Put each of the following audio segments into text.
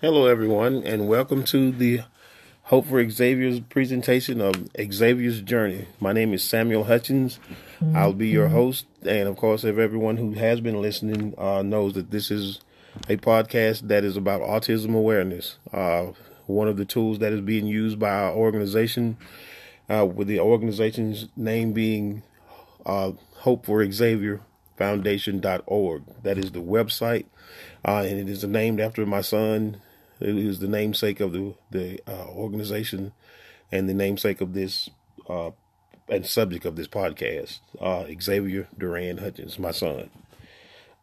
Hello, everyone, and welcome to the Hope for Xavier's presentation of Xavier's Journey. My name is Samuel Hutchins. I'll be your host, and of course, if everyone who has been listening uh, knows that this is a podcast that is about autism awareness. Uh, one of the tools that is being used by our organization, uh, with the organization's name being uh, Hope for Xavier Foundation.org. That is the website, uh, and it is named after my son is the namesake of the the uh, organization and the namesake of this uh, and subject of this podcast. Uh, Xavier Duran Hutchins, my son,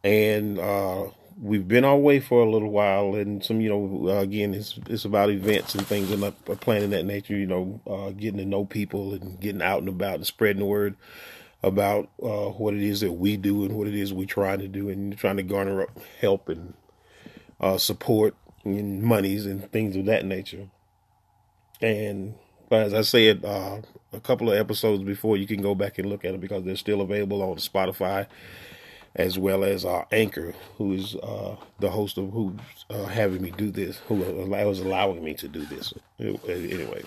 and uh, we've been our way for a little while. And some, you know, uh, again, it's it's about events and things and uh, planning that nature. You know, getting to know people and getting out and about and spreading the word about what it is that we do and what it is we try to do and trying to garner up help and support and monies and things of that nature. And as I said uh, a couple of episodes before, you can go back and look at them because they're still available on Spotify as well as uh, Anchor, who is uh, the host of who's uh, having me do this, who was allowing me to do this. Anyway,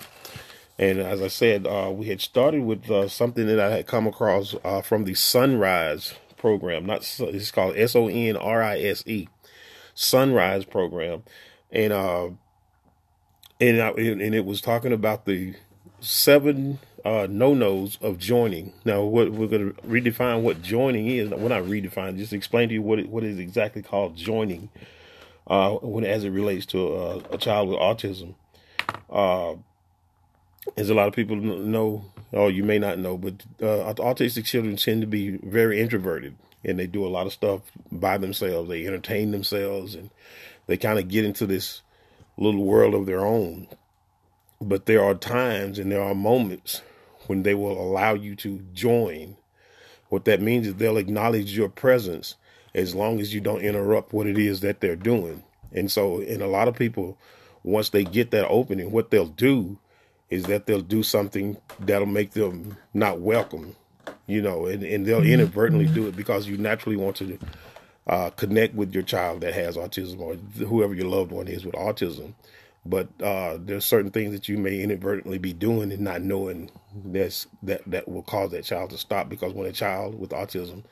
and as I said, uh, we had started with uh, something that I had come across uh, from the Son-Rise program. Not it's called S O N R I S E, Son-Rise program, and uh, and I, and it was talking about the seven uh, no nos of joining. Now, what we're going to redefine what joining is. We're not redefine. Just explain to you what it, what is exactly called joining. Uh, when as it relates to uh, a child with autism, uh, as a lot of people know, or you may not know, but uh, autistic children tend to be very introverted, and they do a lot of stuff by themselves. They entertain themselves, and they kind of get into this little world of their own. But there are times and there are moments when they will allow you to join. What that means is they'll acknowledge your presence as long as you don't interrupt what it is that they're doing. And so, and a lot of people, once they get that opening, what they'll do is that they'll do something that'll make them not welcome, you know, and, and they'll mm-hmm. inadvertently do it because you naturally want to uh, connect with your child that has autism or whoever your loved one is with autism. But uh, there's certain things that you may inadvertently be doing and not knowing that's that that will cause that child to stop. Because when a child with autism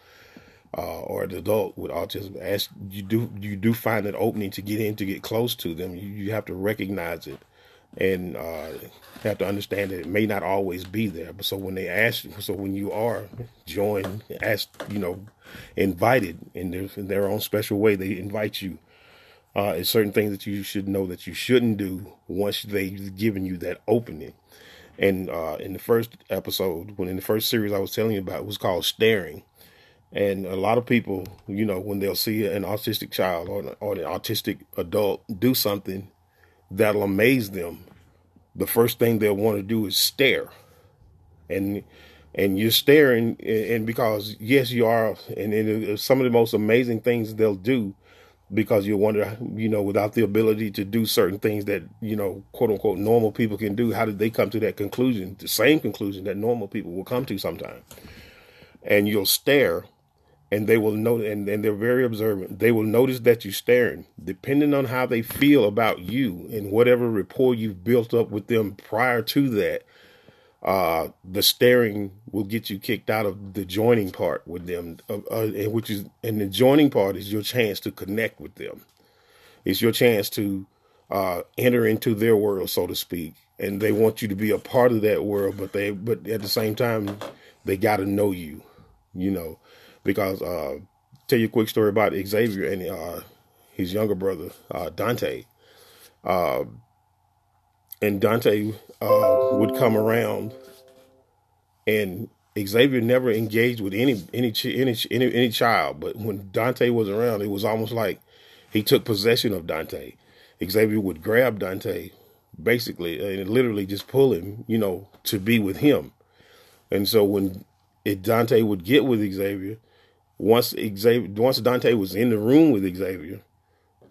uh, or an adult with autism, as you do you do find an opening to get in to get close to them, you, you have to recognize it and uh, have to understand that it may not always be there. But so when they ask, so when you are joined, asked, you know, invited in their, in their own special way, they invite you. Uh, it's certain things that you should know that you shouldn't do once they've given you that opening. And uh, in the first episode, when in the first series I was telling you about, it was called staring. And a lot of people, you know, when they'll see an autistic child or an, or an autistic adult do something that'll amaze them, the first thing they'll want to do is stare. And and you're staring, and because yes, you are, and, and some of the most amazing things they'll do, because you wonder, you know, without the ability to do certain things that you know, quote unquote, normal people can do, how did they come to that conclusion? The same conclusion that normal people will come to sometime. And you'll stare, and they will know and, and they're very observant. They will notice that you're staring. Depending on how they feel about you and whatever rapport you've built up with them prior to that uh, the staring will get you kicked out of the joining part with them uh, uh, which is and the joining part is your chance to connect with them. It's your chance to uh, enter into their world so to speak and they want you to be a part of that world but they but at the same time they got to know you you know because uh, tell you a quick story about Xavier and uh, his younger brother uh, Dante. Uh, and Dante uh, would come around, and Xavier never engaged with any any any any any child. But when Dante was around, it was almost like he took possession of Dante. Xavier would grab Dante, basically, and literally just pull him, you know, to be with him. And so when Dante would get with Xavier, once Xavier, once Dante was in the room with Xavier,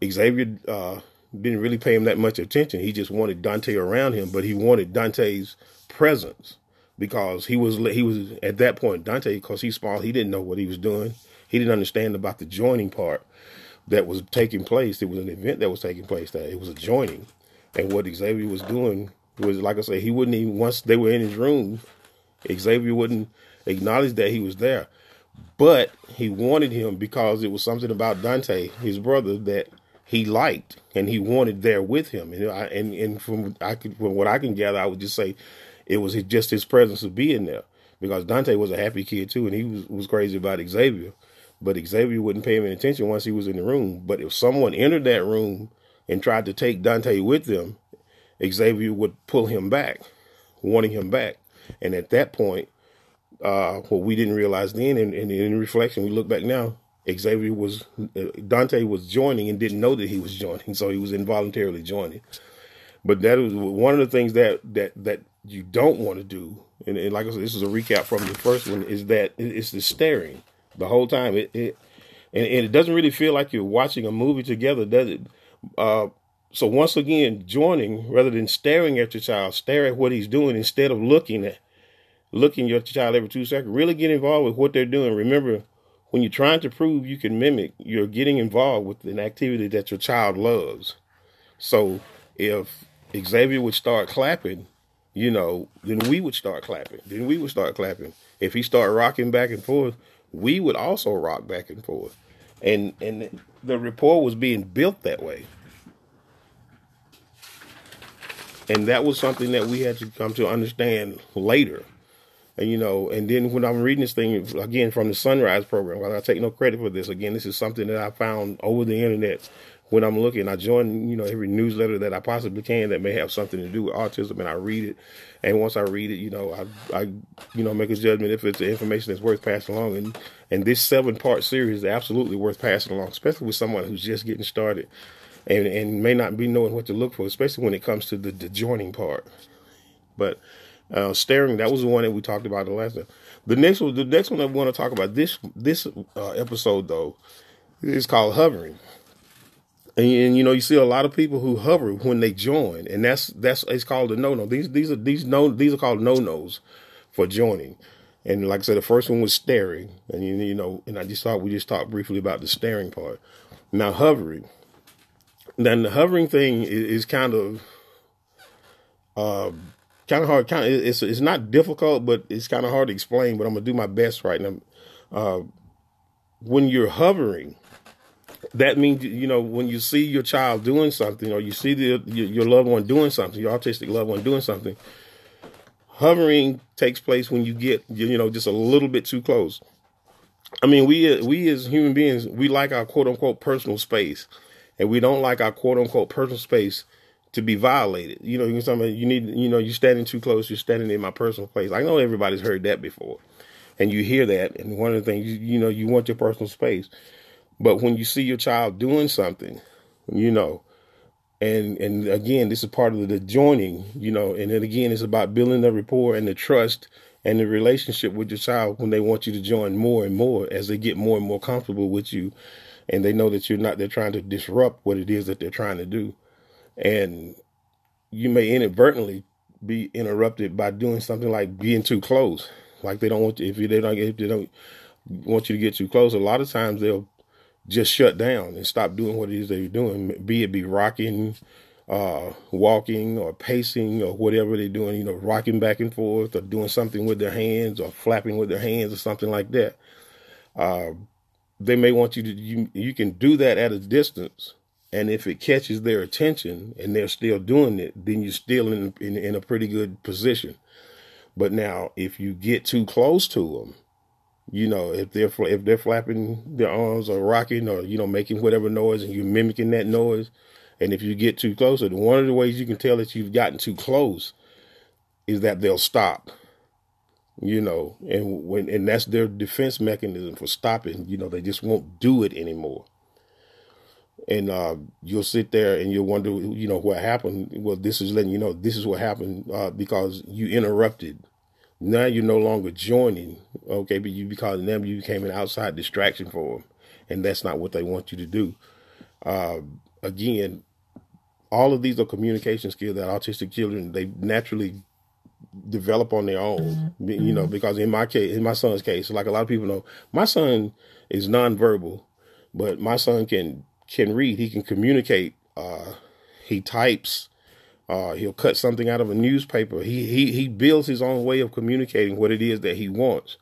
Xavier uh, didn't really pay him that much attention. He just wanted Dante around him, but he wanted Dante's presence because he was he was at that point Dante because he's small. He didn't know what he was doing. He didn't understand about the joining part. that was taking place. It was an event that was taking place. That it was a joining, and what Xavier was doing was, like I say, he wouldn't even once they were in his room, Xavier wouldn't acknowledge that he was there, but he wanted him because it was something about Dante, his brother, that he liked and he wanted there with him. And I, and, and from I could, from what I can gather, I would just say it was just his presence of being there because Dante was a happy kid too, and he was, was crazy about Xavier. But Xavier wouldn't pay him any attention once he was in the room. But if someone entered that room and tried to take Dante with them, Xavier would pull him back, wanting him back. And at that point, uh, what we didn't realize then, and, and in reflection, we look back now, Xavier was uh, Dante was joining and didn't know that he was joining, so he was involuntarily joining. But that was one of the things that that that you don't want to do. And, and, like I said, this is a recap from the first one. Is that it's the staring the whole time. It, it and, and, it doesn't really feel like you're watching a movie together, does it? Uh, so once again, joining rather than staring at your child, stare at what he's doing instead of looking at looking your child every two seconds. Really get involved with what they're doing. Remember, when you're trying to prove you can mimic, you're getting involved with an activity that your child loves. So if Xavier would start clapping, you know, then we would start clapping. Then we would start clapping. If he started rocking back and forth, we would also rock back and forth. And and the rapport was being built that way. And that was something that we had to come to understand later. And you know, and then when I'm reading this thing again from the Son-Rise program, I take no credit for this. Again, this is something that I found over the internet when I'm looking. I join, you know, every newsletter that I possibly can that may have something to do with autism, and I read it. And once I read it, you know, I, I, you know, make a judgment if it's information that's worth passing along. And and this seven part series is absolutely worth passing along, especially with someone who's just getting started and and may not be knowing what to look for, especially when it comes to the, the joining part. But uh, staring, that was the one that we talked about the last time. The next one, the next one I want to talk about this this uh, episode though is called hovering. And, and, you know you see a lot of people who hover when they join, and that's that's it's called a no no. These these are these no these are called no nos for joining. And like I said, the first one was staring, and you, you know, and I just thought we just talked briefly about the staring part. Now hovering, then the hovering thing is, is kind of um, kind of hard. Kind of it's it's not difficult, but it's kind of hard to explain. But I'm gonna do my best right now. Uh, when you're hovering, that means you know when you see your child doing something, or you see the your, your loved one doing something, your autistic loved one doing something. Hovering takes place when you get you know just a little bit too close. I mean, we we as human beings, we like our quote unquote personal space, and we don't like our quote unquote personal space to be violated. You know, you something you need. You know, you're standing too close. You're standing in my personal place. I know everybody's heard that before, and you hear that. And one of the things you, you know, you want your personal space, but when you see your child doing something, you know, and and again, this is part of the joining. You know, and then again, it's about building the rapport and the trust and the relationship with your child when they want you to join more and more as they get more and more comfortable with you and they know that you're not they're trying to disrupt what it is that they're trying to do and you may inadvertently be interrupted by doing something like being too close. Like they don't want you, if they don't if they don't want you to get too close. A lot of times they'll just shut down and stop doing what it is they're doing. Be it be rocking, uh, walking, or pacing, or whatever they're doing. You know, rocking back and forth, or doing something with their hands, or flapping with their hands, or something like that. Uh, they may want you to. You you can do that at a distance and if it catches their attention and they're still doing it, then you're still in, in, in a pretty good position. But now, if you get too close to them, you know, if they're if they're flapping their arms or rocking or you know making whatever noise and you're mimicking that noise, and if you get too close, one of the ways you can tell that you've gotten too close is that they'll stop. You know, and when and that's their defense mechanism for stopping. You know, they just won't do it anymore and uh, you'll sit there and you'll wonder, you know, what happened. Well, this is letting you know this is what happened uh, because you interrupted. Now you're no longer joining, okay? But you because now you became an outside distraction for them, and that's not what they want you to do. Uh, again, all of these are communication skills that autistic children they naturally develop on their own. You know, because in my case, in my son's case, like a lot of people know, my son is nonverbal, but my son can can read. He can communicate. Uh, he types. Uh, he'll cut something out of a newspaper. He he he builds his own way of communicating what it is that he wants.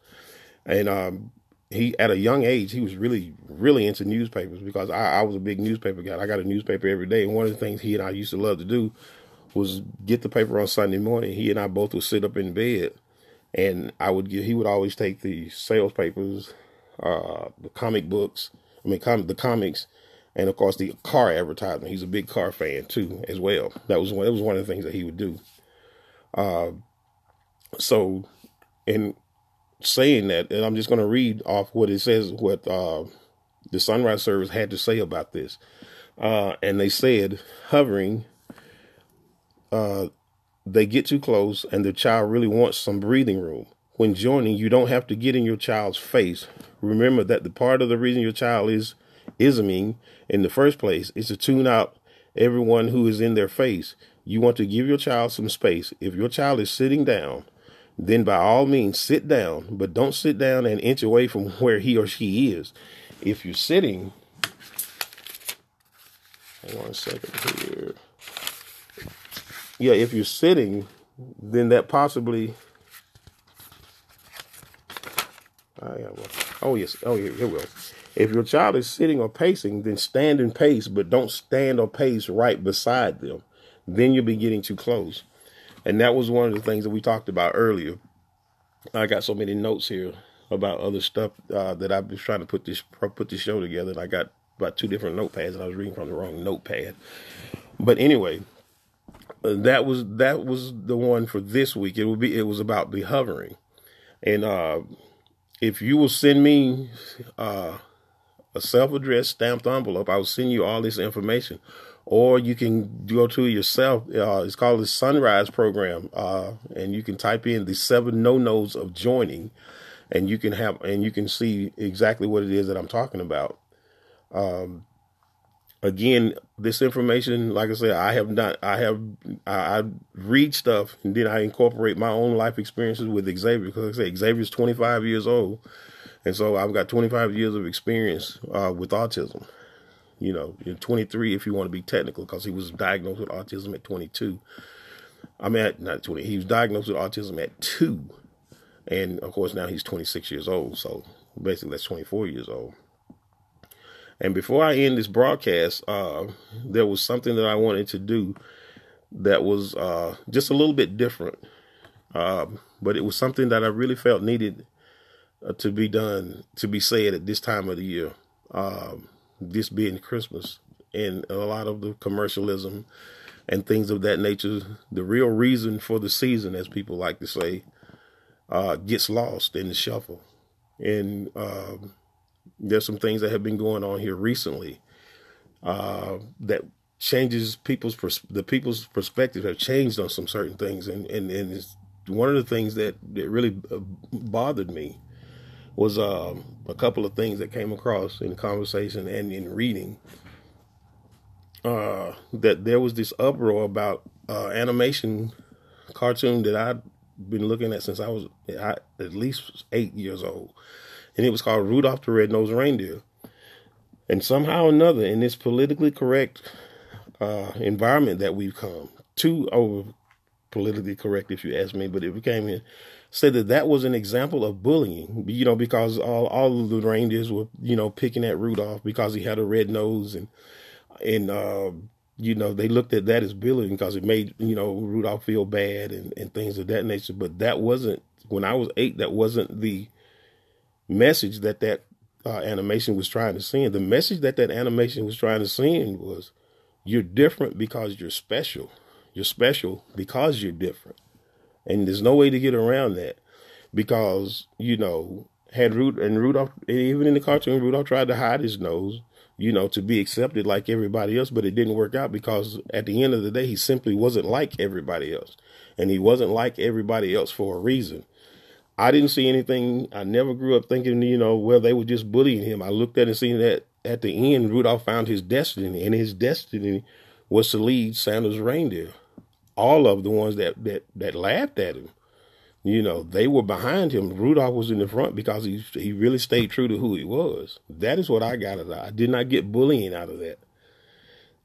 And um, he at a young age he was really really into newspapers because I, I was a big newspaper guy. I got a newspaper every day, and one of the things he and I used to love to do was get the paper on Sunday morning. He and I both would sit up in bed, and I would get. He would always take the sales papers, uh, the comic books. I mean, com- the comics, and of course the car advertisement. He's a big car fan too, as well. That was one. That was one of the things that he would do. Uh, so, in saying that, and I'm just going to read off what it says, what uh, the Son-Rise Service had to say about this. Uh, and they said, hovering uh, they get too close and the child really wants some breathing room. When joining, you don't have to get in your child's face. Remember that the part of the reason your child is isming in the first place is to tune out everyone who is in their face. You want to give your child some space. If your child is sitting down, then by all means sit down, but don't sit down an inch away from where he or she is. If you're sitting, hang on a second here yeah, if you're sitting, then that possibly. Oh yes, oh yeah, here we go. If your child is sitting or pacing, then stand and pace, but don't stand or pace right beside them. Then you'll be getting too close. And that was one of the things that we talked about earlier. I got so many notes here about other stuff uh, that I've been trying to put this put this show together. And I got about two different notepads, and I was reading from the wrong notepad. But anyway, that was that was the one for this week. It would be it was about the hovering, and uh, if you will send me uh, a self-addressed stamped envelope, I will send you all this information, or you can go to yourself. Uh, it's called the Son-Rise Program, uh, and you can type in the seven no nos of joining, and you can have and you can see exactly what it is that I'm talking about. Um, again, this information, like I said, I have not, I have, I, I, read stuff and then I incorporate my own life experiences with Xavier because like I say Xavier's 25 years old. And so I've got 25 years of experience uh, with autism. You know, in 23, if you want to be technical, because he was diagnosed with autism at 22. I'm at not 20. He was diagnosed with autism at two, and of course now he's 26 years old. So basically, that's 24 years old. And before I end this broadcast, uh, there was something that I wanted to do that was uh, just a little bit different. Um, but it was something that I really felt needed uh, to be done, to be said at this time of the year. Um, this being Christmas and a lot of the commercialism and things of that nature, the real reason for the season, as people like to say, uh, gets lost in the shuffle. And um, there's some things that have been going on here recently uh, that changes people's pers- the people's perspective have changed on some certain things, and and and it's one of the things that that really uh, bothered me was um, a couple of things that came across in conversation and in reading. Uh, that there was this uproar about uh, animation cartoon that I'd been looking at since I was I, at least eight years old and it was called Rudolph the Red-Nosed Reindeer. And somehow or another, in this politically correct uh, environment that we've come, too over politically correct, if you ask me, but it became in, said that that was an example of bullying, you know, because all, all of the reindeers were, you know, picking at Rudolph because he had a red nose and, and, uh, you know, they looked at that as bullying because it made, you know, Rudolph feel bad and, and things of that nature. But that wasn't, when I was eight, that wasn't the message that that uh, animation was trying to send. The message that that animation was trying to send was, "You're different because you're special. You're special because you're different." And there's no way to get around that, because you know, had Rud and Rudolph, even in the cartoon, Rudolph tried to hide his nose, you know, to be accepted like everybody else, but it didn't work out because at the end of the day, he simply wasn't like everybody else, and he wasn't like everybody else for a reason. I didn't see anything. I never grew up thinking, you know, well, they were just bullying him. I looked at and seen that at the end, Rudolph found his destiny, and his destiny was to lead Santa's reindeer. All of the ones that that that laughed at him, You know, they were behind him. Rudolph was in the front because he he really stayed true to who he was. That is what I got out of. I did not get bullying out of that.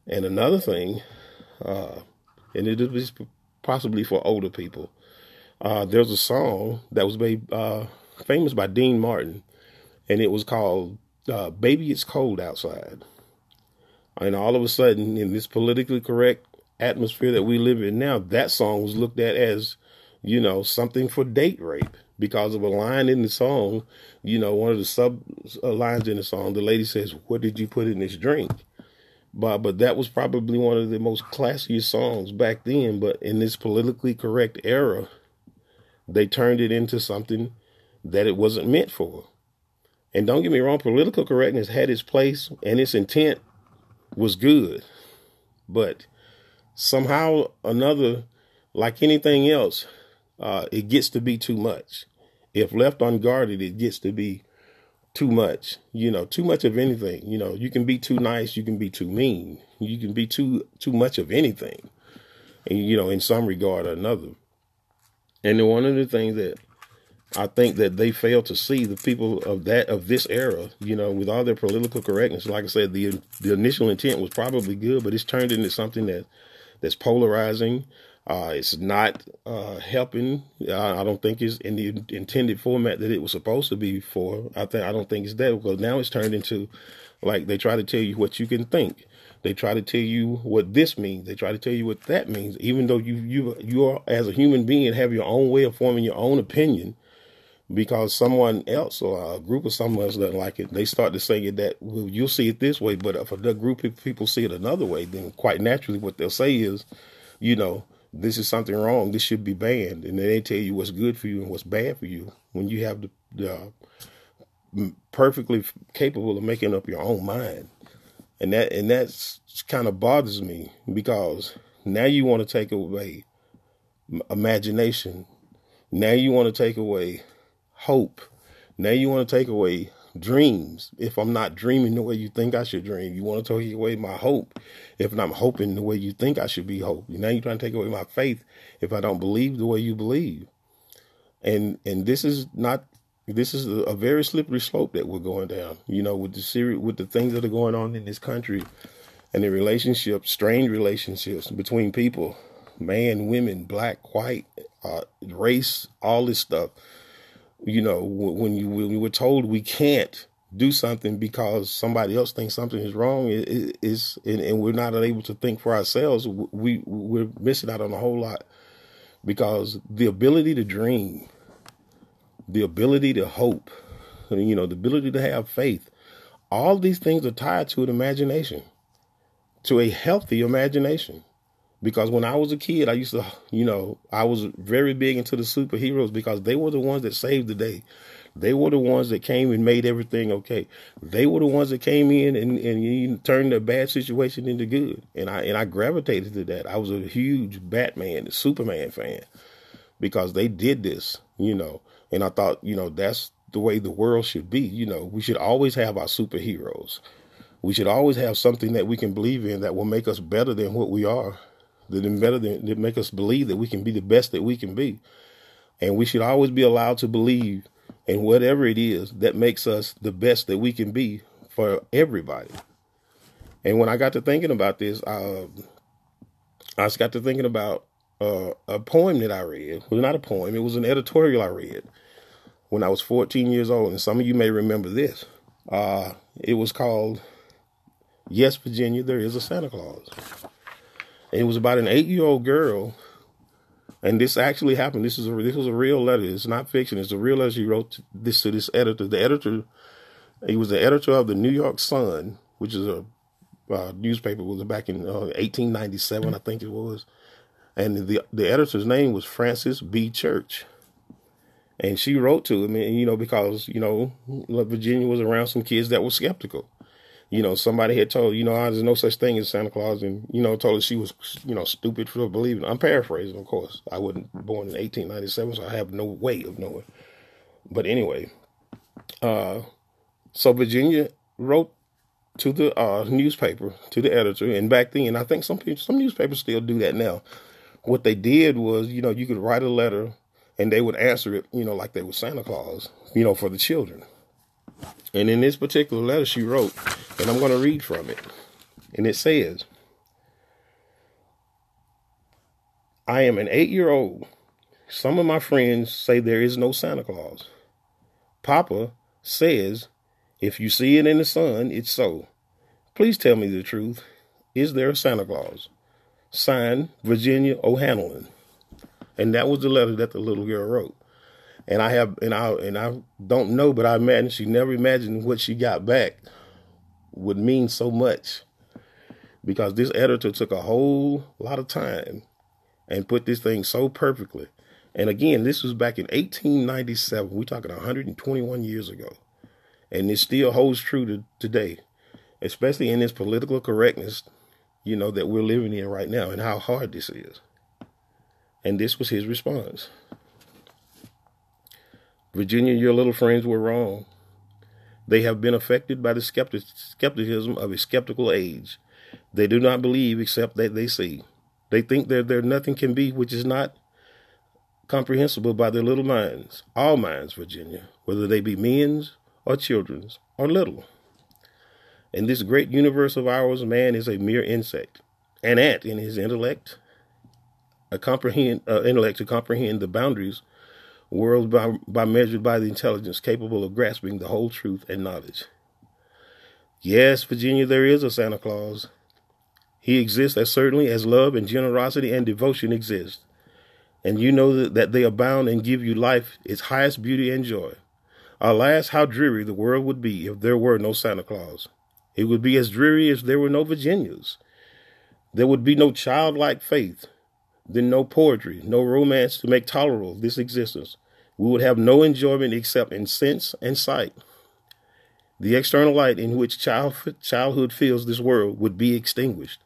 And another thing, uh, and it is possibly for older people. Uh, there's a song that was made uh, famous by Dean Martin, and it was called uh, "Baby It's Cold Outside." And all of a sudden, in this politically correct atmosphere that we live in now, that song was looked at as, you know, something for date rape because of a line in the song. You know, one of the sub uh, lines in the song, the lady says, "What did you put in this drink?" But but that was probably one of the most classiest songs back then. But in this politically correct era, they turned it into something that it wasn't meant for. And don't get me wrong, political correctness had its place and its intent was good. But somehow another, like anything else, uh, it gets to be too much. If left unguarded, it gets to be too much, you know, too much of anything. You know, you can be too nice, you can be too mean, you can be too too much of anything, and you know, in some regard or another. And one of the things that I think that they fail to see the people of that of this era, you know, with all their political correctness. Like I said, the the initial intent was probably good, but it's turned into something that that's polarizing uh, it's not uh, helping. I, I, don't think it's in the intended format that it was supposed to be for. I think I don't think it's that because now it's turned into like they try to tell you what you can think. They try to tell you what this means. They try to tell you what that means. Even though you you you are as a human being have your own way of forming your own opinion, because someone else or a group of someone else doesn't like it, they start to say that well, you'll see it this way. But if a group of people see it another way, then quite naturally what they'll say is, you know this is something wrong. This should be banned. And then they tell you what's good for you and what's bad for you when you have the, the perfectly capable of making up your own mind. And that and that's kind of bothers me because now you want to take away imagination. Now you want to take away hope. Now you want to take away dreams. If I'm not dreaming the way you think I should dream, you want to take away my hope. If I'm hoping the way you think I should be hoping, now you're trying to take away my faith. If I don't believe the way you believe, and and this is not this is a, very slippery slope that we're going down. You know, with the series, with the things that are going on in this country, and the relationships, strained relationships between people, man, women, black, white, uh, race, all this stuff you know, when you when we were told we can't do something because somebody else thinks something is wrong, it is and, and, we're not able to think for ourselves. We we're missing out on a whole lot because the ability to dream, the ability to hope, you know, the ability to have faith, all these things are tied to an imagination, to a healthy imagination because when I was a kid, I used to, you know, I was very big into the superheroes because they were the ones that saved the day. They were the ones that came and made everything okay. They were the ones that came in and, and turned a bad situation into good. And I and I gravitated to that. I was a huge Batman, Superman fan because they did this, you know. And I thought, you know, that's the way the world should be. You know, we should always have our superheroes. We should always have something that we can believe in that will make us better than what we are that better than that make us believe that we can be the best that we can be. And we should always be allowed to believe in whatever it is that makes us the best that we can be for everybody. And when I got to thinking about this, uh, I just got to thinking about uh, a poem that I read. Well, not a poem, it was an editorial I read when I was 14 years old. And some of you may remember this. Uh, it was called Yes, Virginia, There is a Santa Claus. And it was about an eight year old girl. And this actually happened. This is a this was a real letter. It's not fiction. It's a real letter she wrote this to this editor. The editor, he was the editor of the New York Sun, which is a uh, newspaper. was back in uh, 1897, I think it was. And the the editor's name was Francis B. Church. And she wrote to him, and you know, because you know, Virginia was around some kids that were skeptical you know, somebody had told, you know, oh, there's no such thing as Santa Claus, and you know, told her she was, you know, stupid for believing. I'm paraphrasing, of course. I wasn't born in 1897, so I have no way of knowing. But anyway, uh, so Virginia wrote to the uh, newspaper, to the editor, and back then, I think some people, some newspapers still do that now. What they did was, you know, you could write a letter and they would answer it, you know, like they were Santa Claus, you know, for the children. And in this particular letter, she wrote, and I'm going to read from it. And it says, I am an eight year old. Some of my friends say there is no Santa Claus. Papa says, if you see it in the sun, it's so. Please tell me the truth. Is there a Santa Claus? Signed, Virginia O'Hanlon. And that was the letter that the little girl wrote. And I have, and I, and I don't know, but I imagine she never imagined what she got back would mean so much, because this editor took a whole lot of time and put this thing so perfectly. And again, this was back in 1897. We're talking 121 years ago, and it still holds true to today, especially in this political correctness, you know, that we're living in right now, and how hard this is. And this was his response. Virginia, your little friends were wrong. They have been affected by the skeptic, skepticism of a skeptical age. They do not believe except that they see. They think that there nothing can be which is not comprehensible by their little minds. All minds, Virginia, whether they be men's or children's or little. In this great universe of ours, man is a mere insect, an ant in his intellect, a comprehend uh, intellect to comprehend the boundaries world by, by measured by the intelligence capable of grasping the whole truth and knowledge. Yes, Virginia, there is a Santa Claus. He exists as certainly as love and generosity and devotion exist. And you know that, that they abound and give you life, its highest beauty and joy. Alas, how dreary the world would be if there were no Santa Claus. It would be as dreary as there were no Virginias. There would be no childlike faith, then no poetry, no romance to make tolerable this existence. We would have no enjoyment except in sense and sight. The external light in which child, childhood fills this world would be extinguished.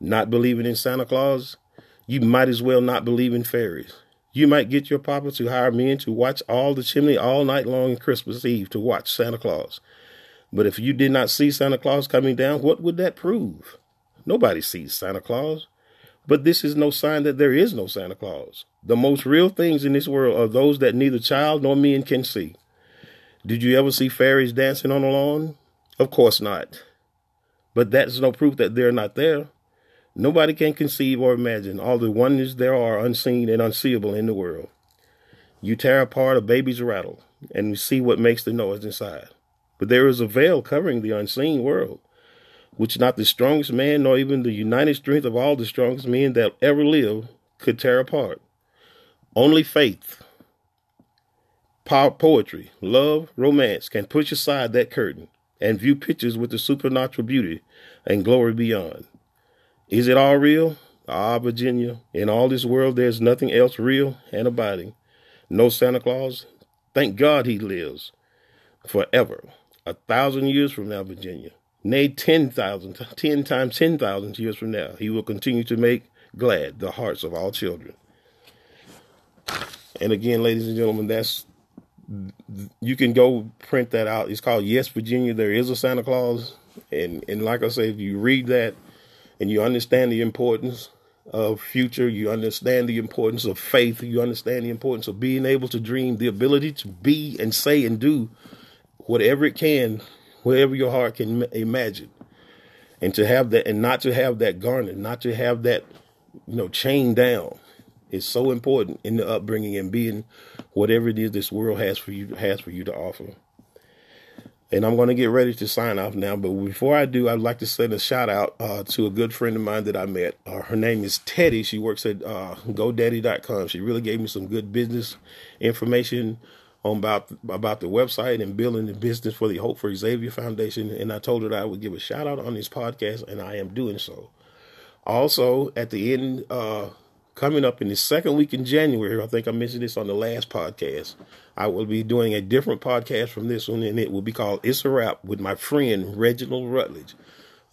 Not believing in Santa Claus, you might as well not believe in fairies. You might get your papa to hire men to watch all the chimney all night long on Christmas Eve to watch Santa Claus. But if you did not see Santa Claus coming down, what would that prove? Nobody sees Santa Claus. But this is no sign that there is no Santa Claus. The most real things in this world are those that neither child nor men can see. Did you ever see fairies dancing on a lawn? Of course not. But that's no proof that they're not there. Nobody can conceive or imagine all the wonders there are unseen and unseeable in the world. You tear apart a baby's rattle and you see what makes the noise inside. But there is a veil covering the unseen world which not the strongest man nor even the united strength of all the strongest men that ever lived could tear apart. Only faith, poetry, love, romance can push aside that curtain and view pictures with the supernatural beauty and glory beyond. Is it all real? Ah, Virginia, in all this world there's nothing else real and abiding. No Santa Claus. Thank God he lives forever. A thousand years from now, Virginia nay, 10,000, 10 times 10,000 years from now, he will continue to make glad the hearts of all children. And again, ladies and gentlemen, that's you can go print that out. It's called Yes, Virginia. There is a Santa Claus, and and like I say, if you read that and you understand the importance of future, you understand the importance of faith, you understand the importance of being able to dream, the ability to be and say and do whatever it can wherever your heart can imagine. And to have that, and not to have that garnet, not to have that, you know, chained down, is so important in the upbringing and being whatever it is this world has for you has for you to offer. And I'm going to get ready to sign off now. But before I do, I'd like to send a shout out uh, to a good friend of mine that I met. Uh, her name is Teddy. She works at uh, GoDaddy.com. She really gave me some good business information on about about the website and building the business for the Hope for Xavier Foundation. And I told her that I would give a shout out on this podcast, and I am doing so. Also, at the end, uh, coming up in the second week in January, I think I mentioned this on the last podcast. I will be doing a different podcast from this one, and it will be called "It's a Wrap" with my friend Reginald Rutledge.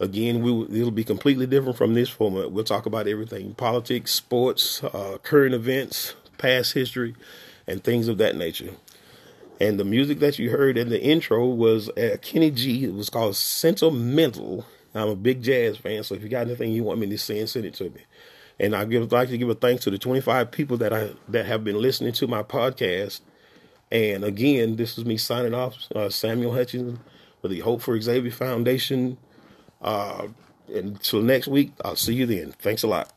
Again, we will, it'll be completely different from this format. We'll talk about everything: politics, sports, uh, current events, past history, and things of that nature. And the music that you heard in the intro was uh, Kenny G. It was called Sentimental. I'm a big jazz fan, so if you got anything you want me to sing, send it to me. And I give like to give a thanks to the 25 people that I that have been listening to my podcast. And again, this is me signing off, uh, Samuel Hutchins with the Hope for Xavier Foundation. Uh, until next week, I'll see you then. Thanks a lot.